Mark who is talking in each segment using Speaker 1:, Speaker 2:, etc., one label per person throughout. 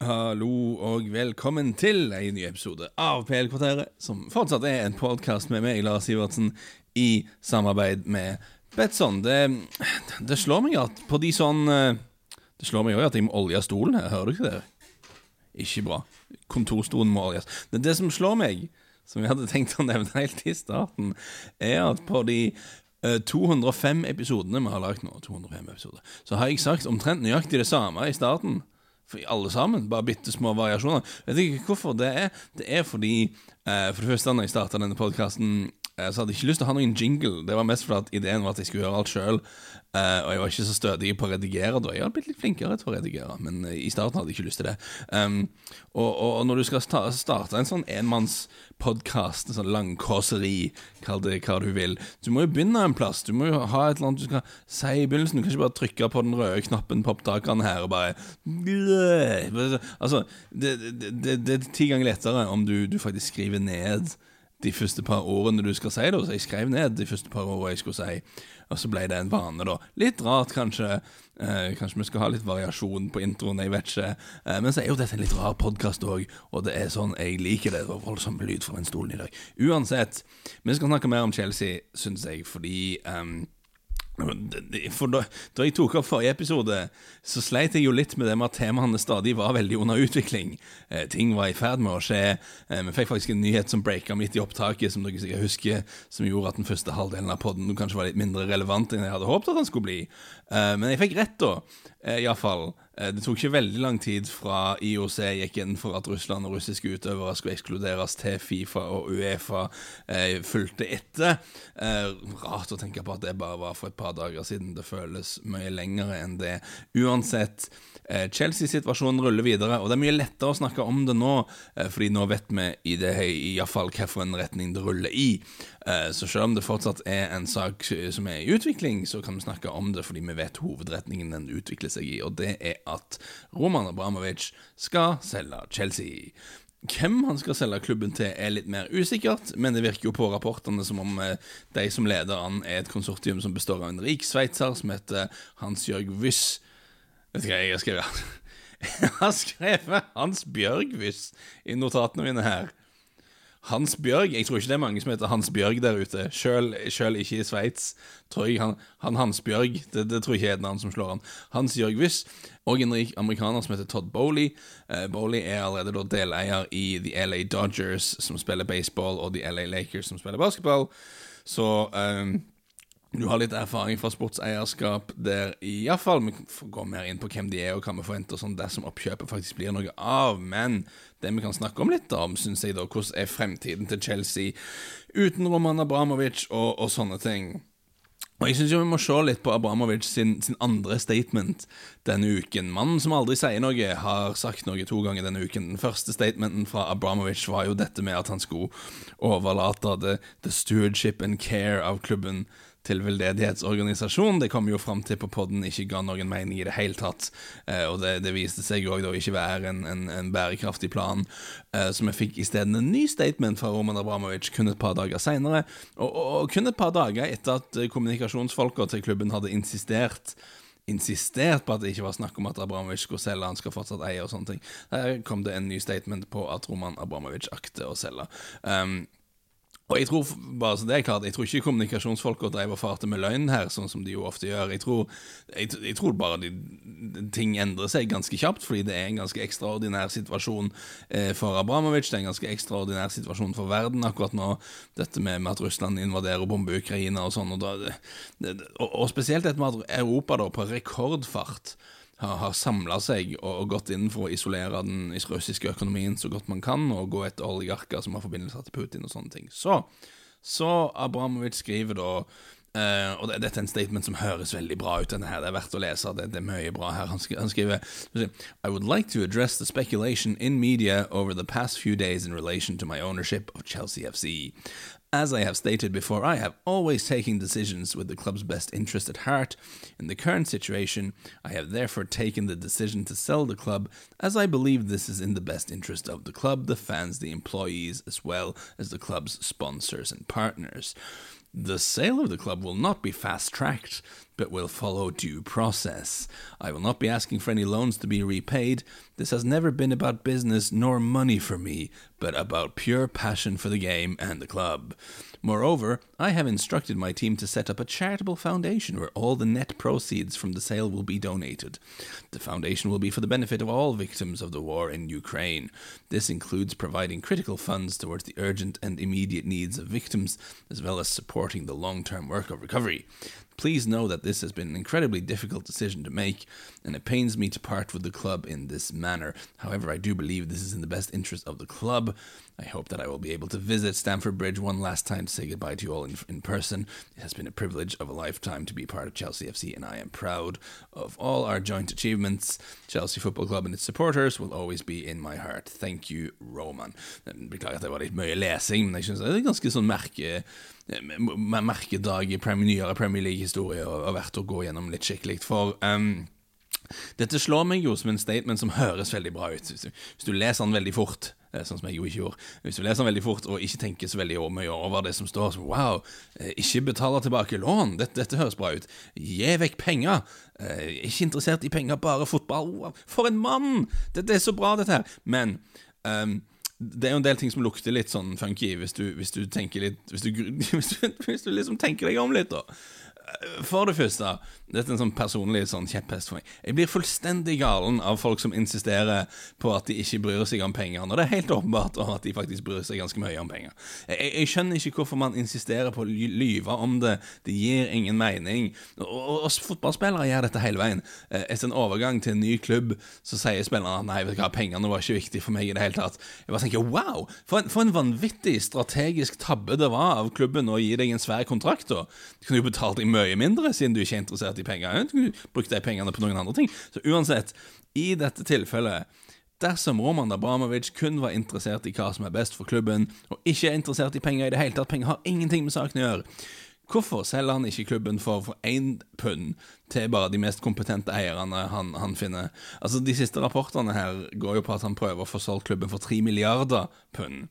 Speaker 1: Hallo og velkommen til en ny episode av PL-kvarteret, som fortsatt er en podkast med meg, Lars Sivertsen, i samarbeid med Betson. Det, det slår meg at på de sånn eh, Det slår meg òg at jeg må olje stolen her, hører du ikke det? Ikke bra. Kontorstolen må oljes. Det, det som slår meg, som jeg hadde tenkt å nevne helt i starten, er at på de eh, 205 episodene vi har lagd nå, 205 episoder, så har jeg sagt omtrent nøyaktig det samme i starten. Alle sammen, bare bitte små variasjoner. Vet ikke hvorfor det er. Det er fordi, eh, for det første, da jeg starta denne podkasten, eh, så hadde jeg ikke lyst til å ha noen jingle. Det var mest fordi ideen var at jeg skulle gjøre alt sjøl. Eh, og jeg var ikke så stødig på å redigere da. Jeg hadde blitt litt flinkere til å redigere, men eh, i starten hadde jeg ikke lyst til det. Um, og, og, når du skal sta starte en sånn enmannspodkast, en sånn langkåseri, kall det hva du vil, du må jo begynne en plass. Du må jo ha et eller annet du skal si i begynnelsen. Du kan ikke bare trykke på den røde knappen på opptakeren her og bare Altså, det, det, det, det er ti ganger lettere om du, du faktisk skriver ned de første par årene du skal si. da Så jeg skrev ned de første par årene jeg skulle si, og så ble det en vane, da. Litt rart, kanskje. Eh, kanskje vi skal ha litt variasjon på introen, jeg vet ikke. Eh, men så er jo dette en litt rar podkast òg, og det er sånn jeg liker det. Det var voldsom lyd fra den stolen i dag. Uansett, vi skal snakke mer om Chelsea, syns jeg, fordi um, for da, da, jeg tok opp forrige episode, så sleit jeg jo litt med det med at temaene stadig var veldig under utvikling. Eh, ting var i ferd med å skje. Eh, vi fikk faktisk en nyhet som breaka midt i opptaket, som dere sikkert husker, som gjorde at den første halvdelen av podden kanskje var litt mindre relevant enn jeg hadde håpet at den skulle bli. Eh, men jeg fikk rett, da. Uh, Iallfall. Eh, det tok ikke veldig lang tid fra IOC gikk inn for at Russland og russiske utøvere skulle ekskluderes til Fifa og Uefa eh, fulgte etter. Eh, rart å tenke på at det bare var for et par dager siden. Det føles mye lengre enn det. Uansett, eh, Chelsea-situasjonen ruller videre, og det er mye lettere å snakke om det nå, eh, fordi nå vet vi i det iallfall hvilken retning det ruller i. Eh, så selv om det fortsatt er en sak som er i utvikling, så kan vi snakke om det fordi vi vet hovedretningen den utvikler seg i, og det er at Roman Abramovic skal selge Chelsea. Hvem han skal selge klubben til, er litt mer usikkert, men det virker jo på rapportene som om eh, de som leder an, er et konsortium som består av en rik sveitser som heter Hans-Jørg Wyss. Vet du hva jeg har skrevet? Jeg har skrevet Hans Bjørgwyss i notatene mine her. Hans Bjørg Jeg tror ikke det er mange som heter Hans Bjørg der ute. Sjøl ikke i Sveits. Tror jeg han, han Hans Bjørg det, det, tror jeg ikke er et navn som slår han. Hans Jørg Wyss og en rik amerikaner som heter Todd Bowley. Uh, Bowley er allerede da deleier i The LA Dodgers, som spiller baseball, og The LA Lakers, som spiller basketball. Så um, du har litt erfaring fra sportseierskap der iallfall Vi går mer inn på hvem de er og hva vi forventer sånn dersom oppkjøpet faktisk blir noe av. Men det vi kan snakke om litt om, syns jeg da, hvordan er fremtiden til Chelsea uten Roman Abramovic og, og sånne ting. Og Jeg syns vi må se litt på Abramovic sin, sin, andre statement denne uken. Mannen som aldri sier noe, har sagt noe to ganger denne uken. Den første statementen fra Abramovic var jo dette med at han skulle overlate the, the stewardship and care av klubben til veldedighetsorganisasjon. Det kom jo fram til på podden ikke ga noen mening i det hele tatt. Eh, og det, det, viste seg òg da ikke være en, en, en bærekraftig plan. Eh, så vi fikk isteden en ny statement fra Roman Abramovic kun et par dager seinere. Og, og, og, kun et par dager etter at kommunikasjonsfolka til klubben hadde insistert insistert på at det ikke var snakk om at Abramovic skulle selge, han skal fortsatt eie og sånne ting. Der kom det en ny statement på at Roman Abramovic akter å selge. Um, og jeg tror bare så det er klart, jeg tror ikke kommunikasjonsfolka drev og farte med løgn her, sånn som de jo ofte gjør. Jeg tror, jeg, jeg tror bare de, ting endrer seg ganske kjapt, fordi det er en ganske ekstraordinær situasjon eh, for Abramovic. Det er en ganske ekstraordinær situasjon for verden akkurat nå, dette med, med at Russland invaderer og bomber Ukraina og sånn. Og, og, og spesielt dette med at Europa da på rekordfart har, samla seg og, gått inn for å isolere den russiske økonomien så godt man kan, og gå etter oligarker som har forbindelser til Putin og sånne ting. Så, så Abramovic skriver da Uh, og det, Dette er en statement som høres veldig bra ut. denne her, Det er verdt å lese. Det, det er mye bra her. Han, han skriver I would like to address the speculation in media over the past few days in relation to my ownership of Chelsea FC. As I have stated before, I have always taken decisions with the club's best interest at heart. In the current situation, I have therefore taken the decision to sell the club, as I believe this is in the best interest of the club, the fans, the employees, as well as the club's sponsors and partners. The sale of the club will not be fast tracked but will follow due process. I will not be asking for any loans to be repaid. This has never been about business nor money for me, but about pure passion for the game and the club. Moreover, I have instructed my team to set up a charitable foundation where all the net proceeds from the sale will be donated. The foundation will be for the benefit of all victims of the war in Ukraine. This includes providing critical funds towards the urgent and immediate needs of victims, as well as supporting the long term work of recovery. Please know that this has been an incredibly difficult decision to make, and it pains me to part with the club in this manner. However, I do believe this is in the best interest of the club. I hope that I will be able to visit Stamford Bridge one last time to say goodbye to you all in, in person. It has been a privilege of a lifetime to be part of Chelsea FC, and I am proud of all our joint achievements. Chelsea Football Club and its supporters will always be in my heart. Thank you, Roman. Beklager at det var litt mye lesing, men jeg synes det er ganske sånn merke merkedag i Premier, nyere Premier League-historie og, verdt å gå gjennom litt skikkelig. For um, dette slår meg jo som en statement som høres veldig bra ut. Hvis du, leser den veldig fort, sånn som jeg jo ikke gjorde Hvis du leser den veldig fort og ikke tenker så veldig mye over det som står, så wow, eh, ikke betaler tilbake lån, dette, dette høres bra ut. Gi vekk penger. Eh, ikke interessert i penger, bare fotball. Wow, for en mann! Dette er så bra, dette her. Men um, det er jo en del ting som lukter litt sånn funky, hvis du, hvis du tenker litt hvis du, hvis du, hvis du liksom tenker deg om litt, da. For det første, dette er en sånn personlig sånn kjepphest for meg. Jeg blir fullstendig galen av folk som insisterer på at de ikke bryr seg om penger, når det er helt åpenbart at de faktisk bryr seg ganske mye om penger. Jeg, jeg skjønner ikke hvorfor man insisterer på å lyve om det. Det gir ingen mening. Og, og, og fotballspillere gjør dette hele veien. Eh, etter en overgang til en ny klubb så sier spillerne nei, vet du hva, pengene var ikke viktig for meg i det hele tatt. Jeg bare tenker wow, for en, for en vanvittig strategisk tabbe det var av klubben å gi deg en svær kontrakt. da. Du kunne jo betalt deg mye mindre, siden du ikke er interessert i penger. Du kunne de pengene på noen andre ting. Så uansett, i dette tilfellet Dersom Roman Abramovic kun var interessert i hva som er best for klubben, og ikke er interessert i penger i det hele tatt, penger har ingenting med saken å gjøre, hvorfor selger han ikke klubben for, for én pund til bare de mest kompetente eierne han, han, finner? Altså, De siste rapportene her går jo på at han prøver å få solgt klubben for tre milliarder pund.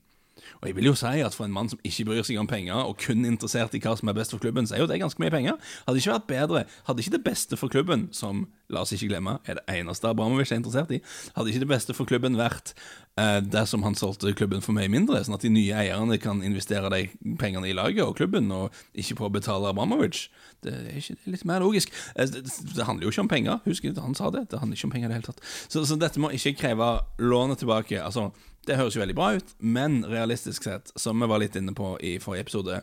Speaker 1: Og jeg vil jo si at for en mann som ikke bryr seg om penger, og kun interessert i hva som er best for klubben, så er jo det ganske mye penger. Hadde ikke vært bedre, hadde ikke det beste for klubben, som la oss ikke glemme, er det eneste Abramovic er interessert i, hadde ikke det beste for klubben vært eh, dersom han solgte klubben for mye mindre, sånn at de nye eierne kan investere de pengene i laget og klubben, og ikke på å betale Abramovic. Det er, ikke, det er litt mer logisk. Eh, det, handler jo ikke om penger, husk han sa det. Det handler ikke om penger i det hele tatt. Så, så dette må ikke kreve lånet tilbake. altså det høres jo veldig bra ut, men realistisk sett, som vi var litt inne på i forrige episode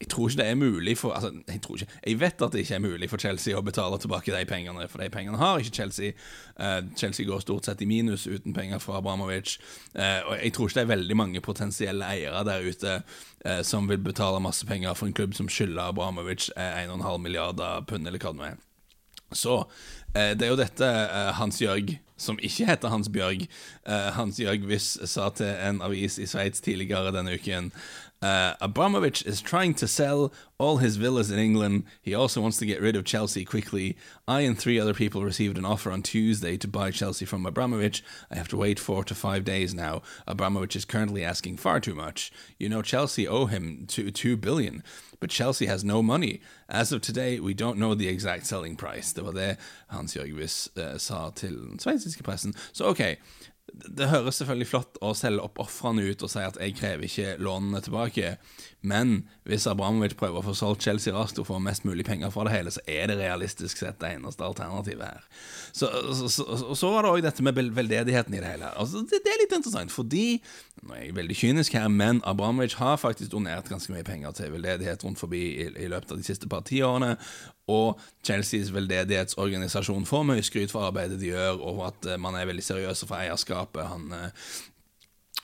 Speaker 1: Jeg tror ikke det er mulig for Altså, jeg tror ikke Jeg vet at det ikke er mulig for Chelsea å betale tilbake de pengene, for de pengene har ikke Chelsea. Uh, Chelsea går stort sett i minus uten penger fra Abramovic, uh, og jeg tror ikke det er veldig mange potensielle eiere der ute uh, som vil betale masse penger for en klubb som skylder Abramovic 1,5 milliarder pund, eller hva det nå er. Så det er jo dette Hans Jørg som ikke heter Hans Bjørg. Uh, Hans Jørg Wyss sa til en avis i Sveits tidligere denne uken Uh, Abramovich is trying to sell all his villas in England. He also wants to get rid of Chelsea quickly. I and three other people received an offer on Tuesday to buy Chelsea from Abramovich. I have to wait four to five days now. Abramovich is currently asking far too much. You know, Chelsea owe him two, two billion, but Chelsea has no money. As of today, we don't know the exact selling price. Det var det Hans Jørg Wyss uh, sa til den sveitsiske pressen. Så ok, det høres selvfølgelig flott å selge opp ofrene ut og si at jeg krever ikke lånene tilbake, men hvis Abramovic prøver å få solgt Chelsea raskt og få mest mulig penger for det hele, så er det realistisk sett det eneste alternativet her. Så, så, så, så var det òg dette med veldedigheten i det hele. Altså, det, det, er litt interessant, fordi Nå er jeg veldig kynisk her, men Abramovic har faktisk donert ganske mye penger til veldedighet rundt forbi i, i løpet av de siste par tiårene, og Chelseas veldedighetsorganisasjon får mye skryt for arbeidet de gjør, og at eh, man er veldig seriøse for eierskapet. Han eh,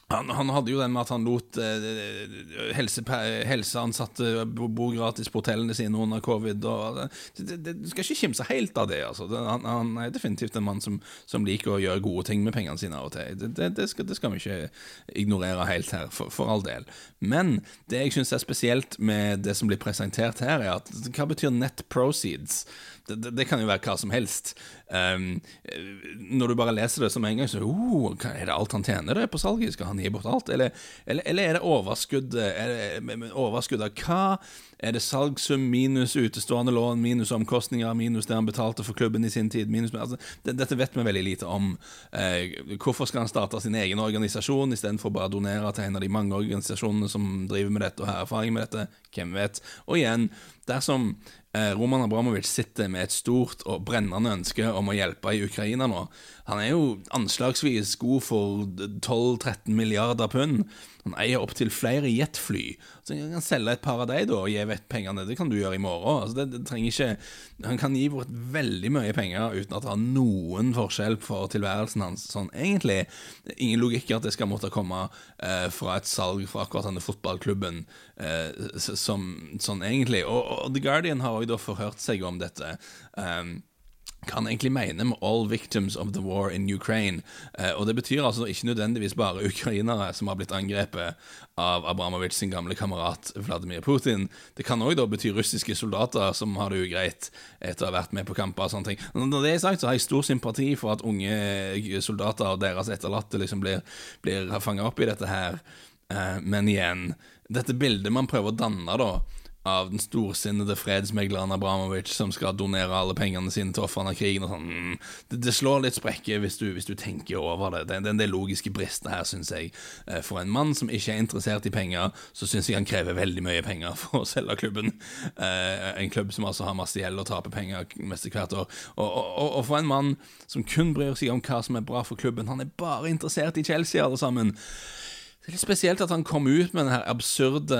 Speaker 1: han, han, hadde jo den med at han lot eh, helse, helseansatte bo gratis på hotellene sine under covid. Og, det, det, du skal ikke kimse helt av det. Altså. Han, han, er definitivt en mann som, som, liker å gjøre gode ting med pengene sine av og til. Det, det skal, skal, vi ikke ignorere helt her, for, for all del. Men det jeg syns er spesielt med det som blir presentert her, er at hva betyr net proceeds? Det, kan jo være hva som helst. Um, når du bare leser det som en gang, så oh, Er det alt han tjener det på salget? Skal han gi bort alt? Eller, eller, eller er det overskudd, Er det, overskudd av hva? Er det salgssum minus utestående lån, minus omkostninger, minus det han betalte for klubben i sin tid? Minus, altså, det, dette vet vi veldig lite om. Eh, hvorfor skal han starte sin egen organisasjon istedenfor bare å donere til en av de mange organisasjonene som driver med dette og har erfaring med dette? Hvem vet? Og igjen, dersom Eh, Roman Abramovic sitter med et stort og brennende ønske om å hjelpe i Ukraina nå. Han er jo anslagsvis god for 12-13 milliarder pund. Han eier opptil flere jetfly. Så Han kan selge et par av dem og gi vekk pengene. Det kan du gjøre i morgen. Altså det, det trenger ikke, han kan gi bort veldig mye penger uten at det har noen forskjell for tilværelsen hans. Sånn egentlig ingen logikk i at det skal måtte komme eh, fra et salg fra akkurat denne fotballklubben. Eh, som, sånn egentlig. Og, og The Guardian har òg forhørt seg om dette. Um, han egentlig mene med 'all victims of the war in Ukraine'. Eh, og Det betyr altså ikke nødvendigvis bare ukrainere som har blitt angrepet av Abramovic sin gamle kamerat Vladimir Putin. Det kan òg bety russiske soldater som har det ugreit etter å ha vært med på kamper. og sånne ting. Når det er sagt, så har jeg stor sympati for at unge soldater og deres etterlatte liksom blir, blir fanga opp i dette her. Eh, men igjen, dette bildet man prøver å danne, da av den storsinnede fredsmegleren Abramovic som skal donere alle pengene sine til ofrene av krigen. og sånn. Mm. Det, det, slår litt sprekker hvis, hvis, du tenker over det. Det, er en del logiske brister her, syns jeg. Eh, for en mann som ikke er interessert i penger, så syns jeg han krever veldig mye penger for å selge klubben. Eh, en klubb som altså har masse gjeld og taper penger mest hvert år. Og, og, og for en mann som kun bryr seg om hva som er bra for klubben, han er bare interessert i Chelsea, alle sammen. Det er litt spesielt at han kom ut med den her absurde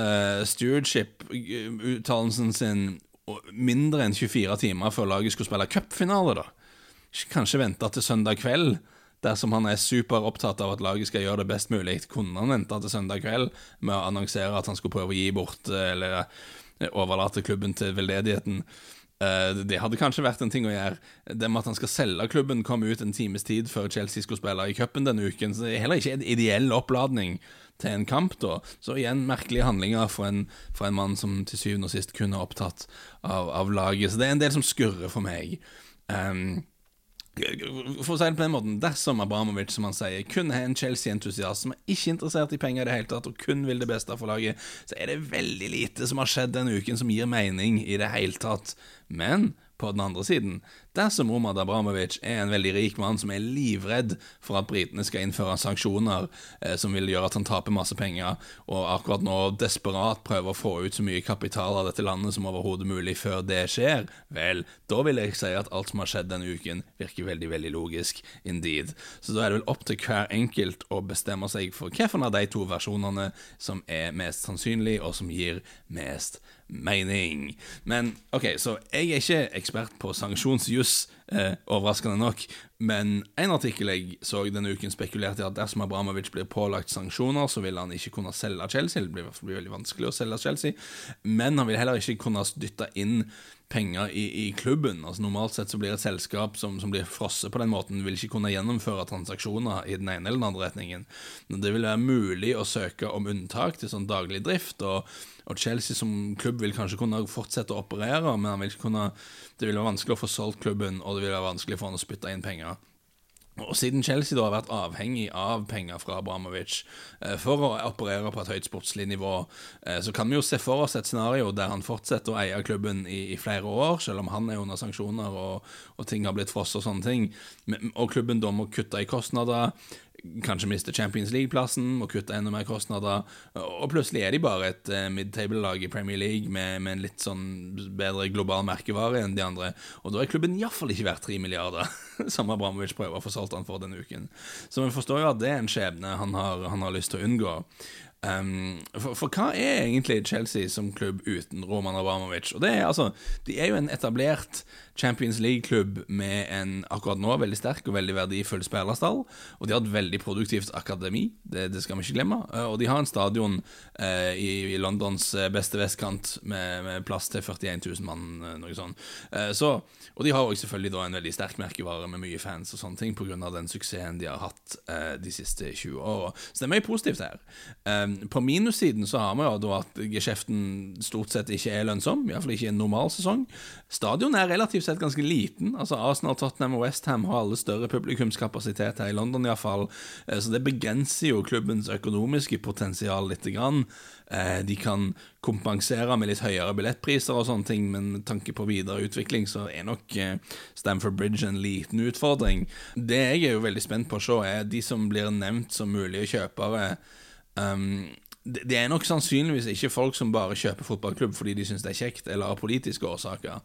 Speaker 1: stewardship-uttalelsen sin mindre enn 24 timer før laget skulle spille cupfinale, da. Kanskje vente til søndag kveld. Dersom han er superopptatt av at laget skal gjøre det best mulig, kunne han vente til søndag kveld med å annonsere at han skulle prøve å gi bort eller overlate klubben til veldedigheten. Uh, det hadde kanskje vært en ting å gjøre. Det med at han skal selge klubben, kom ut en times tid før Chelsea skulle spille i cupen denne uken. Så det er heller ikke en ideell oppladning til en kamp, da. Så igjen merkelige handlinger for en, for en mann som til syvende og sist kunne opptatt av, av, laget. Så det er en del som skurrer for meg. Um, for å si det på den måten, Dersom Abramovic som han sier, kun er en Chelsea-entusiast som er ikke interessert i penger i det hele tatt, og kun vil det beste for laget, så er det veldig lite som har skjedd denne uken som gir mening i det hele tatt. Men på den andre siden, dersom Roman Abramovic er en veldig rik mann som er livredd for at britene skal innføre sanksjoner eh, som vil gjøre at han taper masse penger, og akkurat nå desperat prøver å få ut så mye kapital av dette landet som overhodet mulig før det skjer, vel, da vil jeg si at alt som har skjedd denne uken, virker veldig, veldig logisk indeed. Så da er det vel opp til hver enkelt å bestemme seg for hvilken av de to versjonene som er mest sannsynlig, og som gir mest mening. Men OK, så jeg er ikke ekspert på sanksjonsjuss, eh, overraskende nok. Men en artikkel jeg så denne uken, spekulerte i at dersom Abramovic blir pålagt sanksjoner, så vil han ikke kunne selge Chelsea. Det blir, i hvert fall veldig vanskelig å selge Chelsea. Men han vil heller ikke kunne dytte inn penger i, i, klubben. Altså Normalt sett så blir et selskap som, som blir frosset på den måten, vil ikke kunne gjennomføre transaksjoner i den ene eller den andre retningen. Men det vil være mulig å søke om unntak til sånn daglig drift. og og Chelsea som klubb vil kanskje kunne fortsette å operere, men vil kunne, det vil være vanskelig å få solgt klubben, og det vil være vanskelig for han å spytte inn penger. Og Siden Chelsea da har vært avhengig av penger fra Abramovic eh, for å operere på et høyt sportslig nivå, eh, så kan vi jo se for oss et scenario der han fortsetter å eie klubben i, i flere år, selv om han er under sanksjoner og, og ting har blitt frosset og sånne ting, og klubben da må kutte i kostnader kanskje mister Champions League-plassen, må kutte enda mer kostnader, og plutselig er de bare et uh, mid-table-lag i Premier League med, med, en litt sånn bedre global merkevare enn de andre, og da er klubben iallfall ikke verdt tre milliarder, som Abramovic prøver å få solgt han for denne uken. Så vi forstår jo at det er en skjebne han har, han har lyst til å unngå. Um, for, for, hva er egentlig Chelsea som klubb uten Roman Abramovic? Og det er altså, De er jo en etablert Champions League-klubb med en akkurat nå veldig sterk og veldig verdifull spillerstall. Og de har et veldig produktivt akademi, det, det skal vi ikke glemme. Eh, og de har en stadion eh, i, i, Londons eh, beste vestkant med, med, plass til 41 000 mann, eh, noe sånt. Eh, så, og de har også selvfølgelig da en veldig sterk merkevare med mye fans og sånne ting pga. den suksessen de har hatt eh, de siste 20 åra. Så det er mye positivt her. på minussiden så har vi jo da at geskjeften stort sett ikke er lønnsom, iallfall ikke i en normal sesong. Stadion er relativt sett ganske liten. altså Arsenal, Tottenham og Westham har alle større publikumskapasitet her i London, iallfall. Uh, så det begrenser jo klubbens økonomiske potensial lite grann. Uh, de kan kompensere med litt høyere billettpriser og sånne ting, men med tanke på videre utvikling så er nok Stamford Bridge en liten utfordring. Det jeg er jo veldig spent på å se, er de som blir nevnt som mulige kjøpere. Um, det er nok sannsynligvis ikke folk som bare kjøper fotballklubb fordi de syns det er kjekt, eller av politiske årsaker.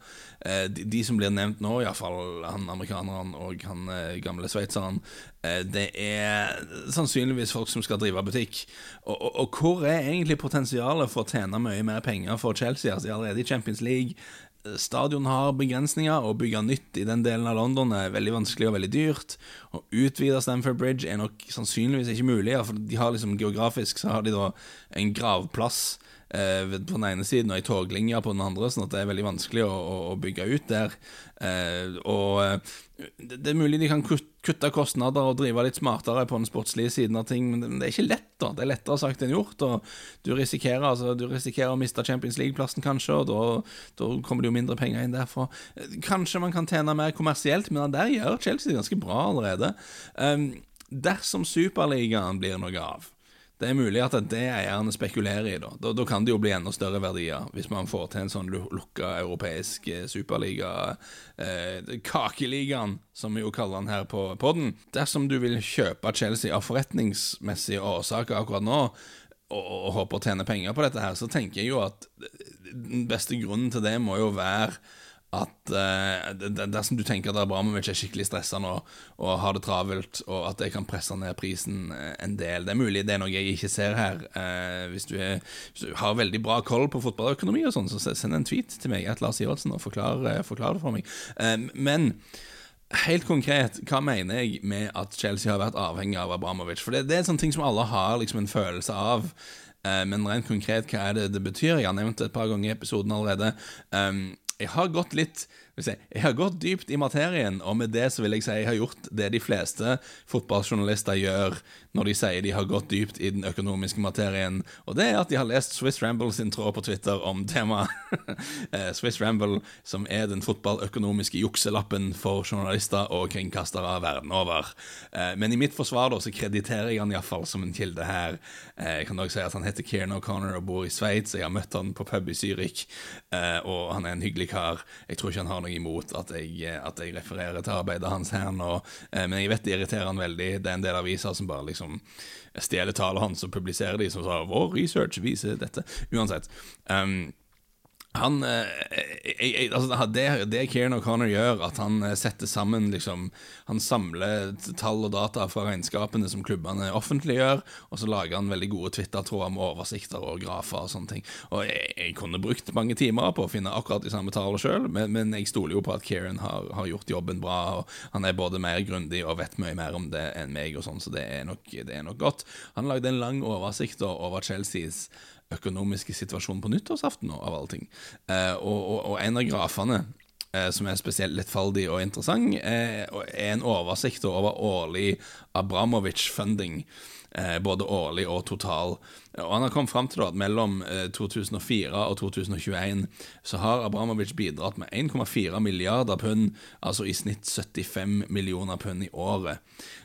Speaker 1: Eh, de, som blir nevnt nå, iallfall han amerikaneren og han eh, gamle sveitseren, eh, det er sannsynligvis folk som skal drive butikk. Og, og, og, hvor er egentlig potensialet for å tjene mye mer penger for Chelsea? Altså, de er allerede i Champions League stadion har begrensninger. Å bygge nytt i den delen av London er veldig vanskelig og veldig dyrt. Å utvide Stamford Bridge er nok sannsynligvis ikke mulig. For de har liksom Geografisk så har de da en gravplass eh, på den ene siden og ei toglinje på den andre, sånn at det er veldig vanskelig å, å, å bygge ut der. Eh, og eh, det er mulig de kan kutte kostnader og drive litt smartere på den sportslige siden av ting, men det er ikke lett. da Det er lettere sagt enn gjort. Og Du risikerer, altså, du risikerer å miste Champions League-plassen, kanskje, og da, da, kommer det jo mindre penger inn derfra. Kanskje man kan tjene mer kommersielt, men der gjør Chelsea det ganske bra allerede. Um, dersom Superligaen blir noe av, det er mulig at det eierne spekulerer i. Da. da. Da, kan det jo bli enda større verdier, hvis man får til en sånn lukka europeisk eh, superliga. Eh, kakeligaen, som vi jo kaller den her på podden. Dersom du vil kjøpe Chelsea av forretningsmessige årsaker akkurat nå, og, og håper å tjene penger på dette her, så tenker jeg jo at den beste grunnen til det må jo være at uh, dersom du tenker at Abramovic er skikkelig stressa nå og har det travelt, og at det kan presse ned prisen eh, en del Det er mulig det er noe jeg ikke ser her. Uh, hvis, du er, hvis, du har veldig bra koll på fotballøkonomi og sånn, så send en tweet til meg, at Lars Ivertsen, og forklar, uh, forklar, det for meg. men helt konkret, hva mener jeg med at Chelsea har vært avhengig av Abramovic? For det, det er sånne ting som alle har liksom en følelse av. Men rent konkret, hva er det det betyr? Jeg har nevnt det et par ganger i episoden allerede. Um, jeg har gått litt jeg har gått dypt i materien, og med det så vil jeg si jeg har gjort det de fleste fotballjournalister gjør når de sier de har gått dypt i den økonomiske materien, og det er at de har lest Swiss Ramble sin tråd på Twitter om temaet. Eh, Swiss Ramble, som er den fotballøkonomiske jukselappen for journalister og kringkastere verden over. Eh, men i mitt forsvar da, så krediterer jeg han iallfall som en kilde her. Eh, jeg kan også si at han heter Kieran O'Connor og bor i Sveits. Jeg har møtt han på pub i Zürich, og han er en hyggelig kar. Jeg tror ikke han har noe imot at jeg, at jeg refererer til arbeidet hans her nå, eh, men jeg vet det irriterer han veldig. Det er en del aviser som bare liksom stjeler talen hans og publiserer de som sa 'vår research viser dette'. Uansett. Um, han eh, altså det, det Kieran O'Connor gjør, at han eh, setter sammen liksom, Han samler tall og data fra regnskapene som klubbene offentliggjør, og så lager han veldig gode Twitter-tråder med oversikter og grafer og sånne ting. Og jeg, jeg, kunne brukt mange timer på å finne akkurat de samme tallene sjøl, men, men, jeg stoler jo på at Kieran har, har, gjort jobben bra, og han er både mer grundig og vet mye mer om det enn meg, og sånn, så det er, nok, det er nok godt. Han lagde en lang oversikt over Chelseas økonomiske situasjonen på nyttårsaften, av alle ting. Eh, og, og, og, en av grafene eh, som er spesielt lettfaldig og interessant, eh, er en oversikt over årlig Abramovic-funding. Både årlig og total. Og Han har kommet fram til at mellom 2004 eh, og 2021 så har Abramovic bidratt med 1,4 milliarder pund, altså i snitt 75 millioner pund i året.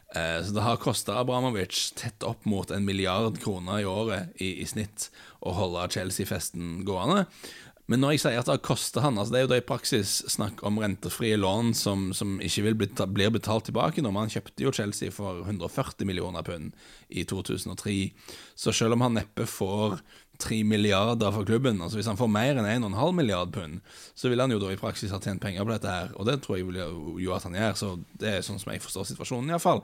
Speaker 1: Så det har kosta Abramovic tett opp mot en milliard kroner i året i, i snitt å holde Chelsea-festen gående. Men når jeg sier at det har kosta han, altså det er jo da i praksis snakk om rentefrie lån som, som ikke vil bli, blir betalt tilbake når man kjøpte jo Chelsea for 140 millioner pund i 2003. Så selv om han neppe får 3 milliarder for klubben, altså hvis han får mer enn 1,5 milliard pund, så vil han jo da i praksis ha tjent penger på dette her, og det tror jeg jo at han gjør, så det er sånn som jeg forstår situasjonen, iallfall.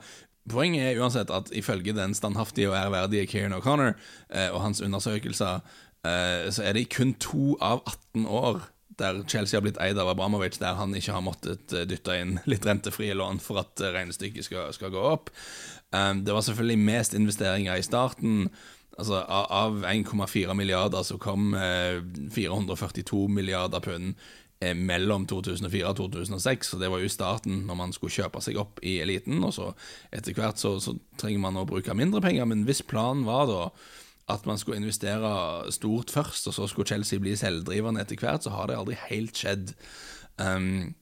Speaker 1: Poenget er uansett at ifølge den standhaftige og ærverdige Kieran O'Connor eh, og hans undersøkelser Eh, så er det kun to av 18 år der Chelsea har blitt eid av Abramovic, der han ikke har måttet eh, dytte inn litt rentefrie lån for at eh, regnestykket skal, skal gå opp. Det var selvfølgelig mest investeringer i starten. Altså Av 1,4 milliarder så kom 442 milliarder pund mellom 2004 og 2006, og det var jo starten når man skulle kjøpe seg opp i eliten. Og så etter hvert så, så trenger man å bruke mindre penger, men hvis planen var da at man skulle investere stort først, og så skulle Chelsea bli selvdrivende etter hvert, så har det aldri helt skjedd. Um,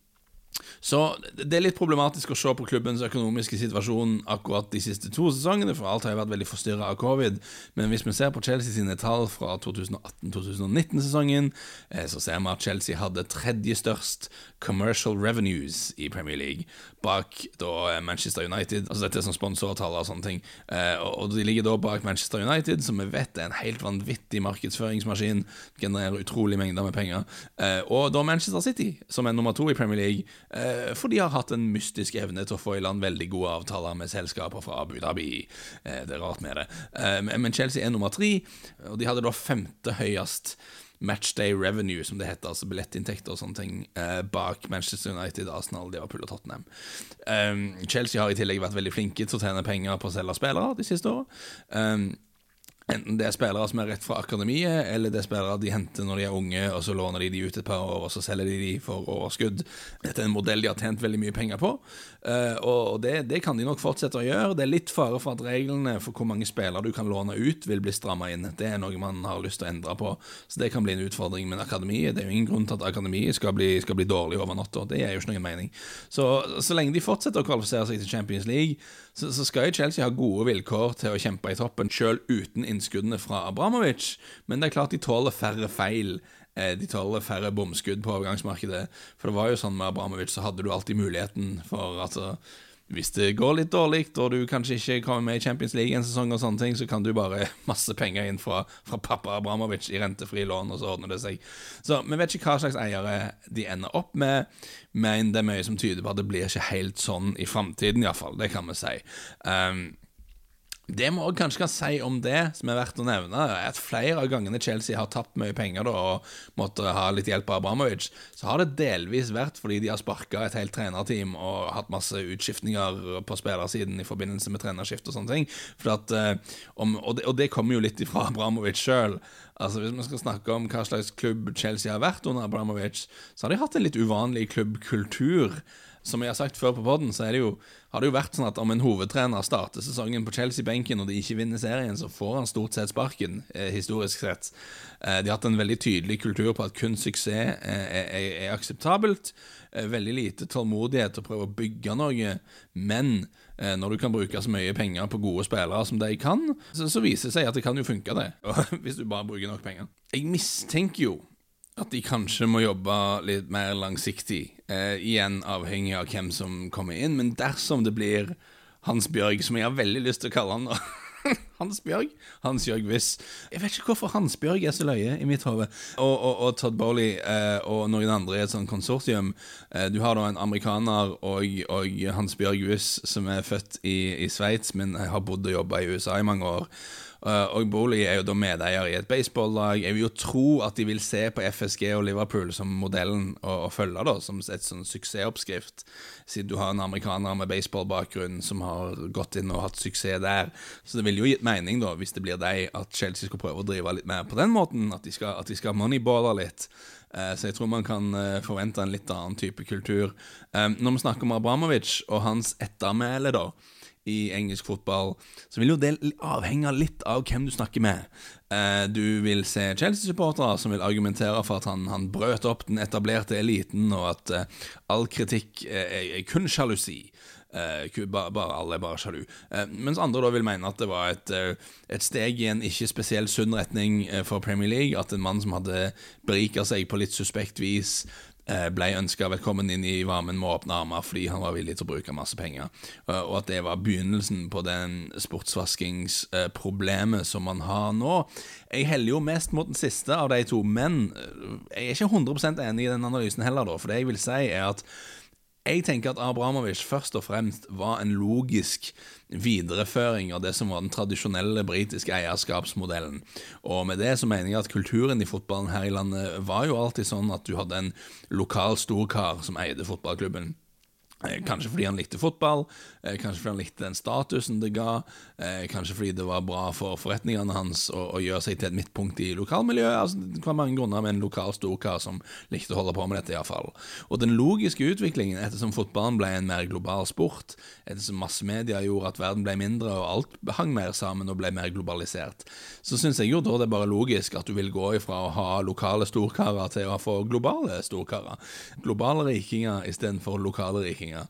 Speaker 1: så det er litt problematisk å se på klubbens økonomiske situasjon akkurat de siste to sesongene, for alt har jo vært veldig forstyrra av covid. Men hvis vi ser på Chelsea sine tall fra 2018-2019-sesongen, eh, så ser vi at Chelsea hadde tredje størst commercial revenues i Premier League, bak da Manchester United. Altså dette er som sponsortall og sånne ting. Eh, og de ligger da bak Manchester United, som vi vet er en helt vanvittig markedsføringsmaskin, genererer utrolig mengder med penger. Eh, og da Manchester City, som er nummer to i Premier League Eh, for de har hatt en mystisk evne til å få i land veldig gode avtaler med selskaper fra Abu Dhabi. Eh, det er rart med det. Eh, men Chelsea er nummer tre, og de hadde da femte høyest matchday revenue, som det heter, altså billettinntekter og sånne ting, bak Manchester United, Arsenal, Liverpool og Tottenham. Chelsea har i tillegg vært veldig flinke til å tjene penger på å selge spillere de siste årene. Enten det er spillere som er rett fra akademiet, eller det er spillere de henter når de er unge, og så låner de de ut et par år, og så selger de de for overskudd. Dette er en modell de har tjent veldig mye penger på, uh, og det, det, kan de nok fortsette å gjøre. Det er litt fare for at reglene for hvor mange spillere du kan låne ut, vil bli stramma inn. Det er noe man har lyst til å endre på, så det kan bli en utfordring. Men akademiet, det er jo ingen grunn til at akademiet skal bli, skal bli dårlig over natta. Det gir jo ikke noen mening. Så, så lenge de fortsetter å kvalifisere seg til Champions League, så, så skal jo Chelsea ha gode vilkår til å kjempe i toppen, sjøl uten innskuddene fra Abramovic. Men det er klart de tåler færre feil. Eh, de tåler færre bomskudd på overgangsmarkedet. For det var jo sånn med Abramovic, så hadde du alltid muligheten for altså hvis det går litt dårlig, og du kanskje ikke kommer med i Champions League en sesong, og sånne ting, så kan du bare masse penger inn fra, fra pappa Abramovic i rentefri lån, og så ordner det seg. Så vi vet ikke hva slags eiere de ender opp med, men det er mye som tyder på at det blir ikke helt sånn i framtiden, iallfall. Det kan vi si. Um, det vi òg kanskje kan si om det, som er verdt å nevne, er at flere av gangene Chelsea har tapt mye penger da, og måtte ha litt hjelp av Abramovic, så har det delvis vært fordi de har sparka et helt trenerteam og hatt masse utskiftninger på spillersiden i forbindelse med trenerskift og sånne ting. At, eh, om, og, det, og, det, kommer jo litt fra Abramovic sjøl. Altså, hvis vi skal snakke om hva slags klubb Chelsea har vært under Abramovic, så har de hatt en litt uvanlig klubbkultur som jeg har sagt før på poden, så det jo, har det jo vært sånn at om en hovedtrener starter sesongen på Chelsea-benken og de ikke vinner serien, så får han stort sett sparken, eh, historisk sett. Eh, de har hatt en veldig tydelig kultur på at kun suksess eh, er, er, akseptabelt. Eh, veldig lite tålmodighet til å prøve å bygge noe, men eh, når du kan bruke så mye penger på gode spillere som de kan, så, så viser det seg at det kan jo funke, det. Hvis du bare bruker nok penger. Jeg mistenker jo at de kanskje må jobbe litt mer langsiktig. Eh, igjen avhengig av hvem som kommer inn. Men dersom det blir Hans Bjørg, som jeg har veldig lyst til å kalle han nå Hans Bjørg? Hans Jørg Wiss. Jeg vet ikke hvorfor Hans Bjørg er så løye i mitt hode. Og, og, og, Todd Bowley eh, og noen andre i et sånt konsortium. Eh, du har da en amerikaner og, og Hans Bjørg Wiss som er født i, i Sveits, men har bodd og jobba i USA i mange år. Uh, og Booley er jo da medeier i et baseballlag. Jeg vil jo tro at de vil se på FSG og Liverpool som modellen å, følge, da, som et sånn suksessoppskrift, siden du har en amerikaner med baseballbakgrunn som har gått inn og hatt suksess der. Så det ville jo gitt mening, da, hvis det blir deg, at Chelsea skal prøve å drive litt mer på den måten, at de skal, at de skal moneyballe litt. Uh, så jeg tror man kan uh, forvente en litt annen type kultur. Når vi snakker om Abramovic og hans ettermæle, da i engelsk fotball, så vil jo det avhenge litt av hvem du snakker med. Eh, du vil se Chelsea-supportere som vil argumentere for at han, han, brøt opp den etablerte eliten, og at eh, all kritikk er, er kun sjalusi. Uh, bare, bare, alle er bare sjalu. Uh, mens andre da vil mene at det var et, uh, et steg i en ikke spesielt sunn retning for Premier League. At en mann som hadde berika seg på litt suspekt vis, Eh, ble ønska velkommen inn i varmen med åpne armer fordi han var villig til å bruke masse penger. Eh, og at det var begynnelsen på den sportsvaskingsproblemet som man har nå. Jeg heller jo mest mot den siste av de to, men eh, jeg er ikke 100 enig i den analysen heller, da. For det jeg vil si, er at jeg tenker at Abramovic først og fremst var en logisk videreføring av det som var den tradisjonelle britiske eierskapsmodellen. Og med det så mener jeg at kulturen i fotballen her i landet var jo alltid sånn at du hadde en lokal storkar som eide fotballklubben. Eh, kanskje fordi han likte fotball, eh, kanskje fordi han likte den statusen det ga, eh, kanskje fordi det var bra for forretningene hans å, å gjøre seg til et midtpunkt i lokalmiljøet. Altså, det var mange grunner med en lokal storkar som likte å holde på med dette, iallfall. Og den logiske utviklingen, ettersom fotballen ble en mer global sport, ettersom massemedia gjorde at verden ble mindre og alt hang mer sammen og ble mer globalisert, så syns jeg jo da det er bare logisk at du vil gå ifra å ha lokale storkarer til å få globale storkarer. Globale rikinger istedenfor lokale rikinger utviklinga.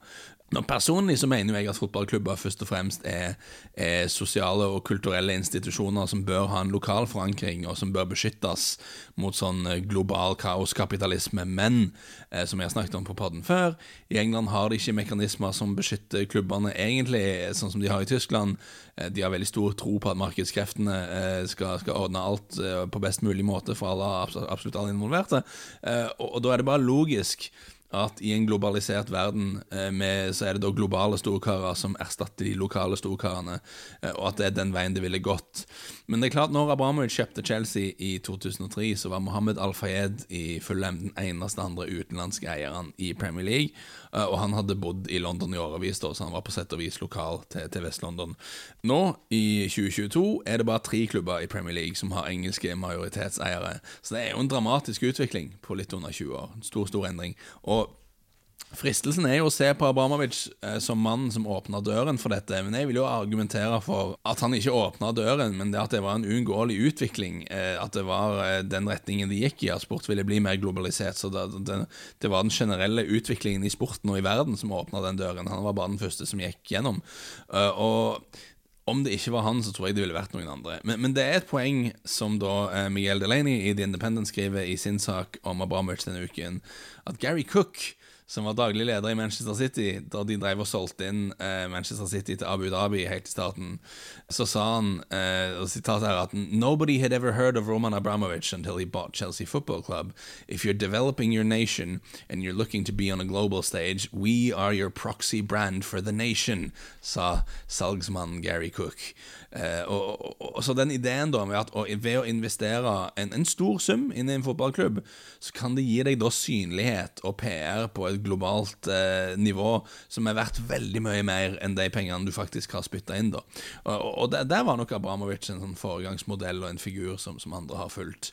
Speaker 1: Nå, personlig så mener jeg at fotballklubber først og fremst er, er, sosiale og kulturelle institusjoner som bør ha en lokal forankring, og som bør beskyttes mot sånn eh, global kaoskapitalisme. Men, eh, som jeg har snakket om på podden før, i England har de ikke mekanismer som beskytter klubbene egentlig, sånn som de har i Tyskland. Eh, de har veldig stor tro på at markedskreftene eh, skal, skal, ordne alt eh, på best mulig måte for alle, absolutt alle involverte, eh, og, og da er det bare logisk at i en globalisert verden eh, med, så er det da globale storkarer som erstatter de lokale storkarene, eh, og at det er den veien det ville gått. Men det er klart, når Abramovic kjøpte Chelsea i 2003, så var Mohammed Al-Fayed i Fulham den eneste andre utenlandske eieren i Premier League, og han hadde bodd i London i årevis, så han var på sett og vis lokal til, til Vest-London. Nå, i 2022, er det bare tre klubber i Premier League som har engelske majoritetseiere, så det er jo en dramatisk utvikling på litt under 20 år. En stor, stor endring. Og Fristelsen er jo å se på Abramovic eh, som mannen som åpna døren for dette, men jeg vil jo argumentere for at han ikke åpna døren, men det at det var en uunngåelig utvikling. Eh, at det var eh, den retningen det gikk i, at sport ville bli mer globalisert. Så det, det, det var den generelle utviklingen i sporten og i verden som åpna den døren. Han var bare den første som gikk gjennom. Og om det ikke var han, så tror jeg det ville vært noen andre. Men, men det er et poeng som da Miguel Delaney i The Independent skriver i sin sak om Abramovic denne uken, at Gary Cook som var daglig leder i Manchester City da de drev og solgte inn eh, Manchester City til Abu Dhabi helt i starten, så sa han eh, her at Nobody had ever heard of Roman Abramovich until he bought Chelsea Football Club. If you're developing your nation and you're looking to be on a global stage, we are your proxy brand for the nation, sa salgsmannen Gary Cook. Eh, og, og, og, så den ideen da med at ved å investere en, en stor sum inn i en fotballklubb, så kan det gi deg da synlighet og PR på et globalt eh, nivå som er verdt veldig mye mer enn de pengene du faktisk har spytta inn. da. Og, og der, der, var nok Abramovic en sånn foregangsmodell og en figur som, som andre har fulgt.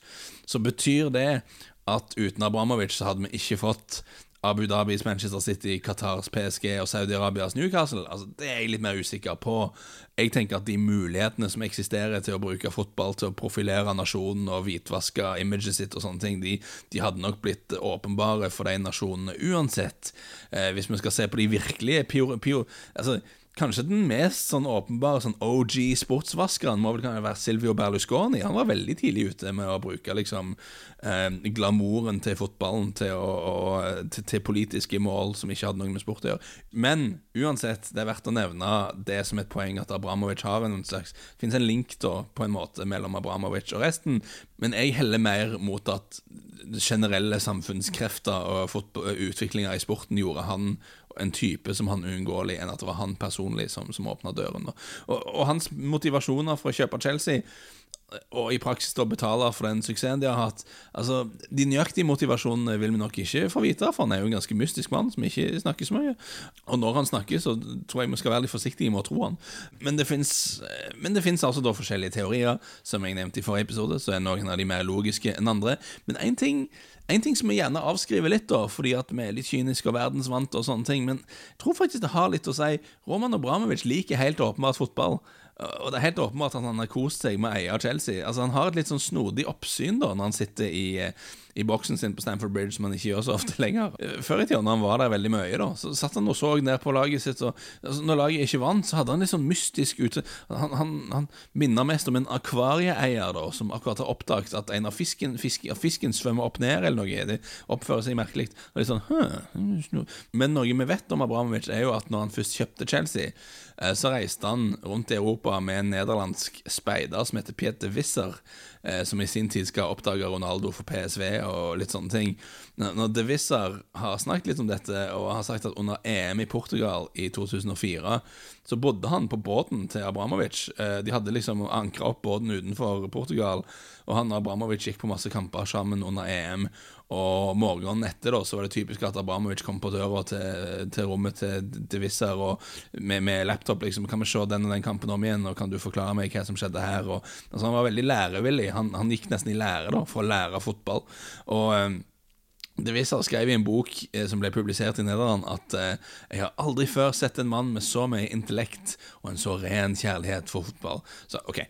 Speaker 1: Så betyr det at uten Abramovic så hadde vi ikke fått Abu Dhabis Manchester City, Qatars PSG og Saudi-Arabias Newcastle. Altså, det er jeg litt mer usikker på. Jeg tenker at de mulighetene som eksisterer til å bruke fotball til å profilere nasjonen og hvitvaske imaget sitt og sånne ting, de, de hadde nok blitt åpenbare for de nasjonene uansett. Eh, hvis vi skal se på de virkelige pure, pure, altså, Kanskje den mest sånn åpenbare sånn OG sportsvaskeren må vel være Silvio Berlusconi. Han var veldig tidlig ute med å bruke liksom eh, glamouren til fotballen til, å, å, til, til, politiske mål som ikke hadde noe med sport å gjøre. Men uansett, det er verdt å nevne det som et poeng at Abramovic har en slags Det finnes en link da på en måte mellom Abramovic og resten, men jeg heller mer mot at generelle samfunnskrefter og utviklinga i sporten gjorde han en type som han uunngåelig, enn at det var han personlig som, som åpna døren. Og, og, hans motivasjoner for å kjøpe Chelsea og i praksis da betale for den suksessen de har hatt Altså, De nøyaktige motivasjonene vil vi nok ikke få vite, for han er jo en ganske mystisk mann som ikke snakker så mye. Og når han snakker, så tror jeg vi skal være litt forsiktige med å tro han. Men det fins altså da forskjellige teorier. Som jeg nevnte i forrige episode, så er noen av de mer logiske enn andre. Men én ting en ting som vi gjerne avskriver litt, da, fordi at vi er litt kyniske og verdensvante, og sånne ting, men jeg tror faktisk det har litt å si. Roman Abramovic liker helt åpenbart fotball. Og det er helt åpenbart at han har kost seg med å eie Chelsea. Altså Han har et litt sånn snodig oppsyn da når han sitter i, eh, i boksen sin på Stamford Bridge, som han ikke gjør så ofte lenger. Før i tida, når han var der veldig mye, da så satt han og så ned på laget sitt. Og, altså, når laget ikke vant, så hadde han litt sånn mystisk ute Han, han, han minner mest om en akvarieeier da som akkurat har oppdaget at en av fisken, fisk, fisken svømmer opp ned, eller noe. Det oppfører seg merkelig. Litt sånn, Men noe vi vet om Abramovic, er jo at når han først kjøpte Chelsea Eh, så reiste han rundt i Europa med en nederlandsk speider som heter Pieter Wisser, eh, som i sin tid skal oppdage Ronaldo for PSV og litt sånne ting. Når De Wisser har snakket litt om dette, og har sagt at under EM i Portugal i 2004, så bodde han på båten til Abramovic. Eh, de hadde liksom ankra opp båten utenfor Portugal, og han og Abramovic gikk på masse kamper sammen under EM. Og morgenen etter da, så var det typisk at Abramovic kom på døra til, til rommet til, Divisser og med, med, laptop. liksom, 'Kan vi se den og den kampen om igjen, og kan du forklare meg hva som skjedde her?' Og, altså, han var veldig lærevillig. Han, han, gikk nesten i lære da, for å lære fotball. Og det viser skrev i en bok eh, som ble publisert i Nederland, at eh, jeg har aldri før sett en mann med så mye intellekt og en så ren kjærlighet for fotball. Så ok,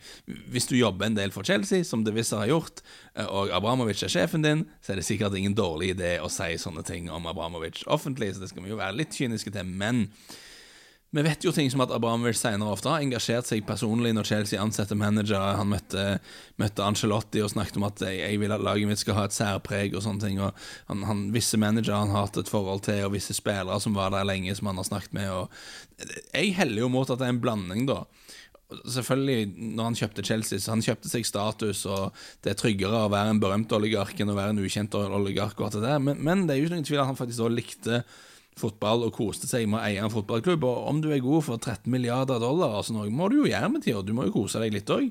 Speaker 1: hvis du jobber en del for Chelsea, som det visst har gjort, eh, og Abramovic er sjefen din, så er det sikkert ingen dårlig idé å si sånne ting om Abramovic offentlig, så det skal vi jo være litt kyniske til. Men vi vet jo ting som at Abramovic senere ofte har engasjert seg personlig når Chelsea ansetter manager. Han møtte, møtte Angelotti og snakket om at jeg, jeg, vil at laget mitt skal ha et særpreg og sånne ting. Og han, han, visse managere han har hatt et forhold til, og visse spillere som var der lenge, som han har snakket med. Og jeg heller jo mot at det er en blanding, da. Selvfølgelig, når han kjøpte Chelsea, så han kjøpte seg status, og det er tryggere å være en berømt oligark enn å være en ukjent oligark. og alt det der, Men, men det er jo ikke noen tvil at han faktisk også likte fotball og koste seg med å eie en fotballklubb. Og om du er god for 13 milliarder dollar, altså noe, må du jo gjøre med tida. Du må jo kose deg litt òg.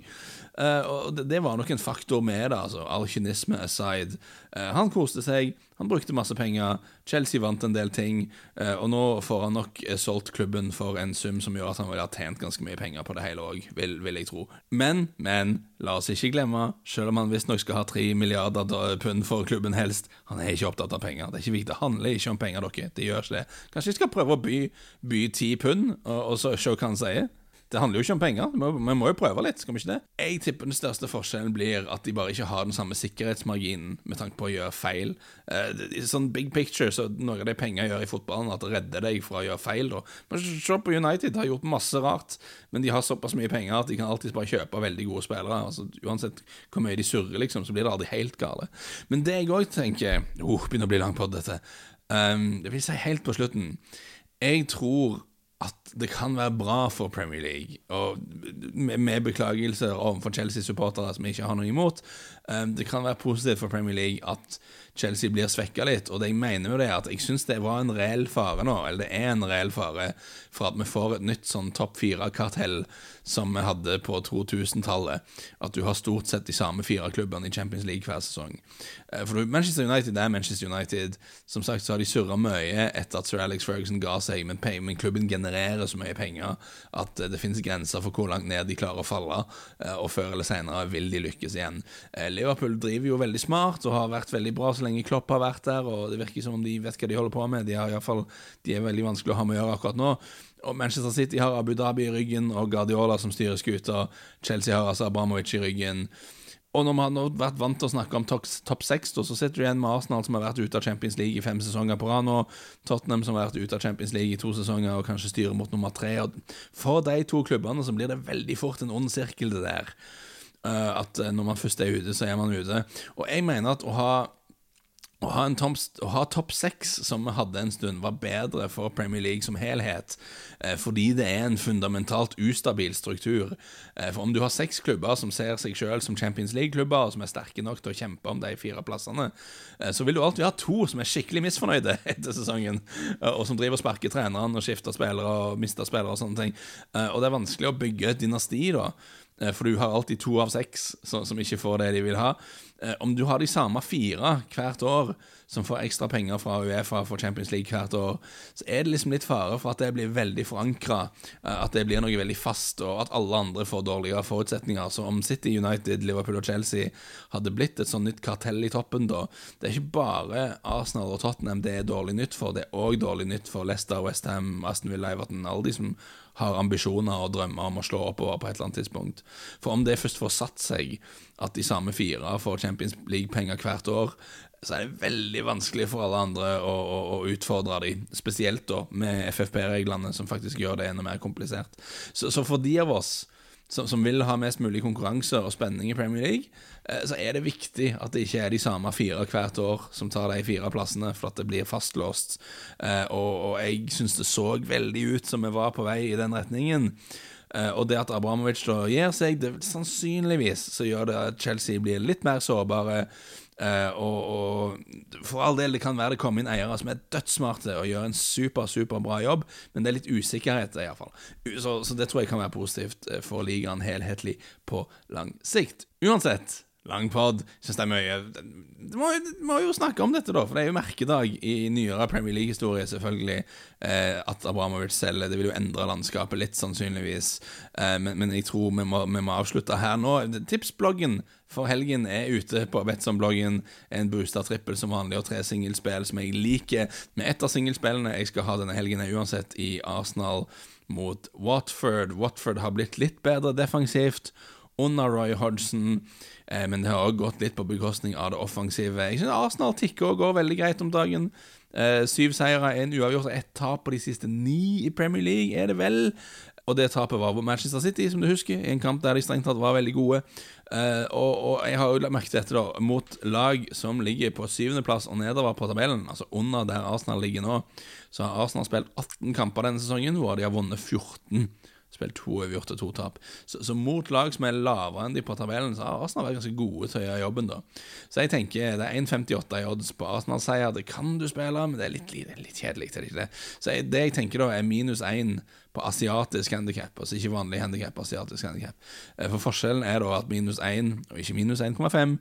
Speaker 1: Eh, og det, det, var nok en faktor med det, altså. All kynisme aside. Uh, han koste seg, han brukte masse penger. Chelsea vant en del ting, uh, og nå får han nok solgt klubben for en sum som gjør at han vil ha tjent ganske mye penger på det hele òg, vil, vil, jeg tro. Men, men, la oss ikke glemme, selv om han visstnok skal ha tre milliarder pund for klubben helst, han er ikke opptatt av penger. Det er ikke viktig, det handler ikke om penger, dere. Det gjør ikke det. Kanskje vi skal prøve å by, by ti pund, og, og så se hva han sier? Det handler jo ikke om penger. Vi må, jo prøve litt, skal vi ikke det? Jeg tipper den største forskjellen blir at de bare ikke har den samme sikkerhetsmarginen med tanke på å gjøre feil. Uh, sånn big picture, så noe av det penger gjør i fotballen, at det redder deg fra å gjøre feil. Da. Men se på United, de har gjort masse rart, men de har såpass mye penger at de kan alltid bare kjøpe veldig gode spillere. Altså, uansett hvor mye de surrer, liksom, så blir det aldri helt gale. Men det jeg òg tenker oh, Begynner å bli lang på dette. Um, det vil si helt på slutten. Jeg tror at det kan være bra for Premier League, og med beklagelser overfor Chelsea-supportere som ikke har noe imot. Um, det kan være positivt for Premier League at Chelsea blir svekka litt. Og det jeg mener med det, er at jeg syns det var en reell fare nå, eller det er en reell fare, for at vi får et nytt sånn topp fire-kartell som vi hadde på 2000-tallet. At du har stort sett de samme fire klubbene i Champions League hver sesong. Eh, for Manchester United er Manchester United. Som sagt så har de surra mye etter at sir Alex Ferguson ga seg, men, men klubben genererer så mye penger at eh, det finnes grenser for hvor langt ned de klarer å falle, eh, og før eller senere vil de lykkes igjen. Liverpool driver jo veldig smart og har vært veldig bra så lenge Klopp har vært der, og det virker som om de vet hva de holder på med. De, har i fall, de er veldig vanskelig å ha med å gjøre akkurat nå. Og Manchester City har Abu Dhabi i ryggen og Guardiola som styrer skuta. Chelsea har altså Abramovic i ryggen. Og når vi har vært vant til å snakke om topp seks, så sitter du igjen med Arsenal, som har vært ute av Champions League i fem sesonger på rad nå. Tottenham, som har vært ute av Champions League i to sesonger og kanskje styrer mot nummer tre. Og for de to klubbene så blir det veldig fort en ond sirkel, det der. Uh, at eh, når man først er ute, så er man ute. Og jeg mener at å ha å ha, tom, å ha topp seks, som vi hadde en stund, var bedre for Premier League som helhet, eh, fordi det er en fundamentalt ustabil struktur. Eh, for om du har seks klubber som ser seg selv som Champions League-klubber, og som er sterke nok til å kjempe om de fire plassene, eh, så vil du alltid ha to som er skikkelig misfornøyde etter sesongen, eh, og som driver og sparker treneren og skifter spillere og mister spillere og sånne ting. Eh, og det er vanskelig å bygge et dynasti, da. Eh, for du har alltid to av seks som, ikke får det de vil ha. Eh, om du har de samme fire hvert år som får ekstra penger fra Uefa for Champions League hvert år, så er det liksom litt fare for at det blir veldig forankra, eh, at det blir noe veldig fast, og at alle andre får dårligere forutsetninger. Så om City, United, Liverpool og Chelsea hadde blitt et sånn nytt kartell i toppen, da Det er ikke bare Arsenal og Tottenham det er dårlig nytt for, det er òg dårlig nytt for Leicester, Westham, Aston Villa, Everton, alle de som har ambisjoner og drømmer om å slå oppover på et eller annet tidspunkt. For om det først får satt seg at de samme fire får Champions League-penger hvert år, så er det veldig vanskelig for alle andre å, å, å utfordre dem, spesielt da med FFP-reglene, som faktisk gjør det enda mer komplisert. Så, så for de av oss som, som, vil ha mest mulig konkurranse og spenning i Premier League, så er det viktig at det ikke er de samme fire hvert år som tar de fire plassene, for at det blir fastlåst. Eh, og, og jeg syns det så veldig ut som vi var på vei i den retningen. Uh, og det at Abramovic da gir seg, det sannsynligvis så gjør det at Chelsea blir litt mer sårbare. Og, og, for all del, det kan være det kommer inn eiere som er dødssmarte og gjør en super, super bra jobb, men det er litt usikkerhet, iallfall. Så, så det tror jeg kan være positivt eh, for ligaen helhetlig på lang sikt. Uansett, lang pod. Syns det er mye Vi må, må, jo snakke om dette, da, for det er jo merkedag i nyere Premier League-historie, selvfølgelig, eh, at Abramovic selger. Det vil jo endre landskapet litt, sannsynligvis, eh, men, men, jeg tror vi må, vi må, avslutte her nå. Tipsbloggen for helgen er ute på Betson-bloggen. En booster-trippel som vanlig og tre singelspill som jeg liker. Med ett av singelspillene jeg skal ha denne helgen, er uansett i Arsenal mot Watford. Watford har blitt litt bedre defensivt under Roy Hodgson, eh, men det har også gått litt på bekostning av det offensive. Jeg synes Arsenal tikker og går veldig greit om dagen. Eh, syv seire, én uavgjort og ett tap på de siste ni i Premier League, er det vel. Og det tapet var på Manchester City, som du husker, i en kamp der de strengt tatt var veldig gode. Eh, og, og, jeg har jo lagt merke til dette, da, mot lag som ligger på syvendeplass og nedover på tabellen, altså under der Arsenal ligger nå, så har Arsenal spilt 18 kamper denne sesongen, hvor de har vunnet 14. Spilt to og to tap. Så, så, mot lag som er lavere enn de på tabellen, så har Arsenal vært ganske gode til å gjøre jobben, da. Så jeg tenker det er 1,58 i odds på Arsenal-seier. Det kan du spille, men det er litt, litt, litt kjedelig. Er det? Så jeg, det jeg tenker da, er minus 1 på asiatisk handikap, altså ikke vanlig handikap, asiatisk handikap. Eh, for forskjellen er da at minus 1, og ikke minus 1,5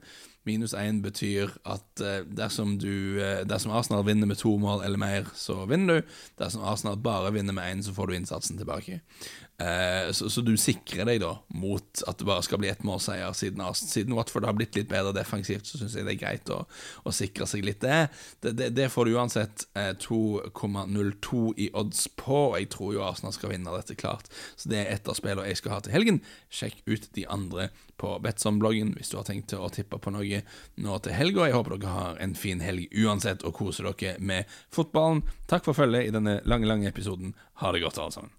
Speaker 1: Minus 1 betyr at eh, dersom, du, eh, dersom Arsenal vinner med to mål eller mer, så vinner du. Dersom Arsenal bare vinner med én, så får du innsatsen tilbake. Eh, så, så, du sikrer deg da mot at det bare skal bli ettmålseier. Siden, siden Watford har blitt litt bedre defensivt, så syns jeg det er greit å, å, sikre seg litt det. Det, det, det får du uansett 2,02 i odds på, og jeg tror jo Arsenal skal vinne dette klart. Så det er et av spillene jeg skal ha til helgen. Sjekk ut de andre på Betson-bloggen hvis du har tenkt til å tippe på noe nå til helga. Jeg håper dere har en fin helg uansett, og koser dere med fotballen. Takk for følget i denne lange, lange episoden. Ha det godt, alle sammen.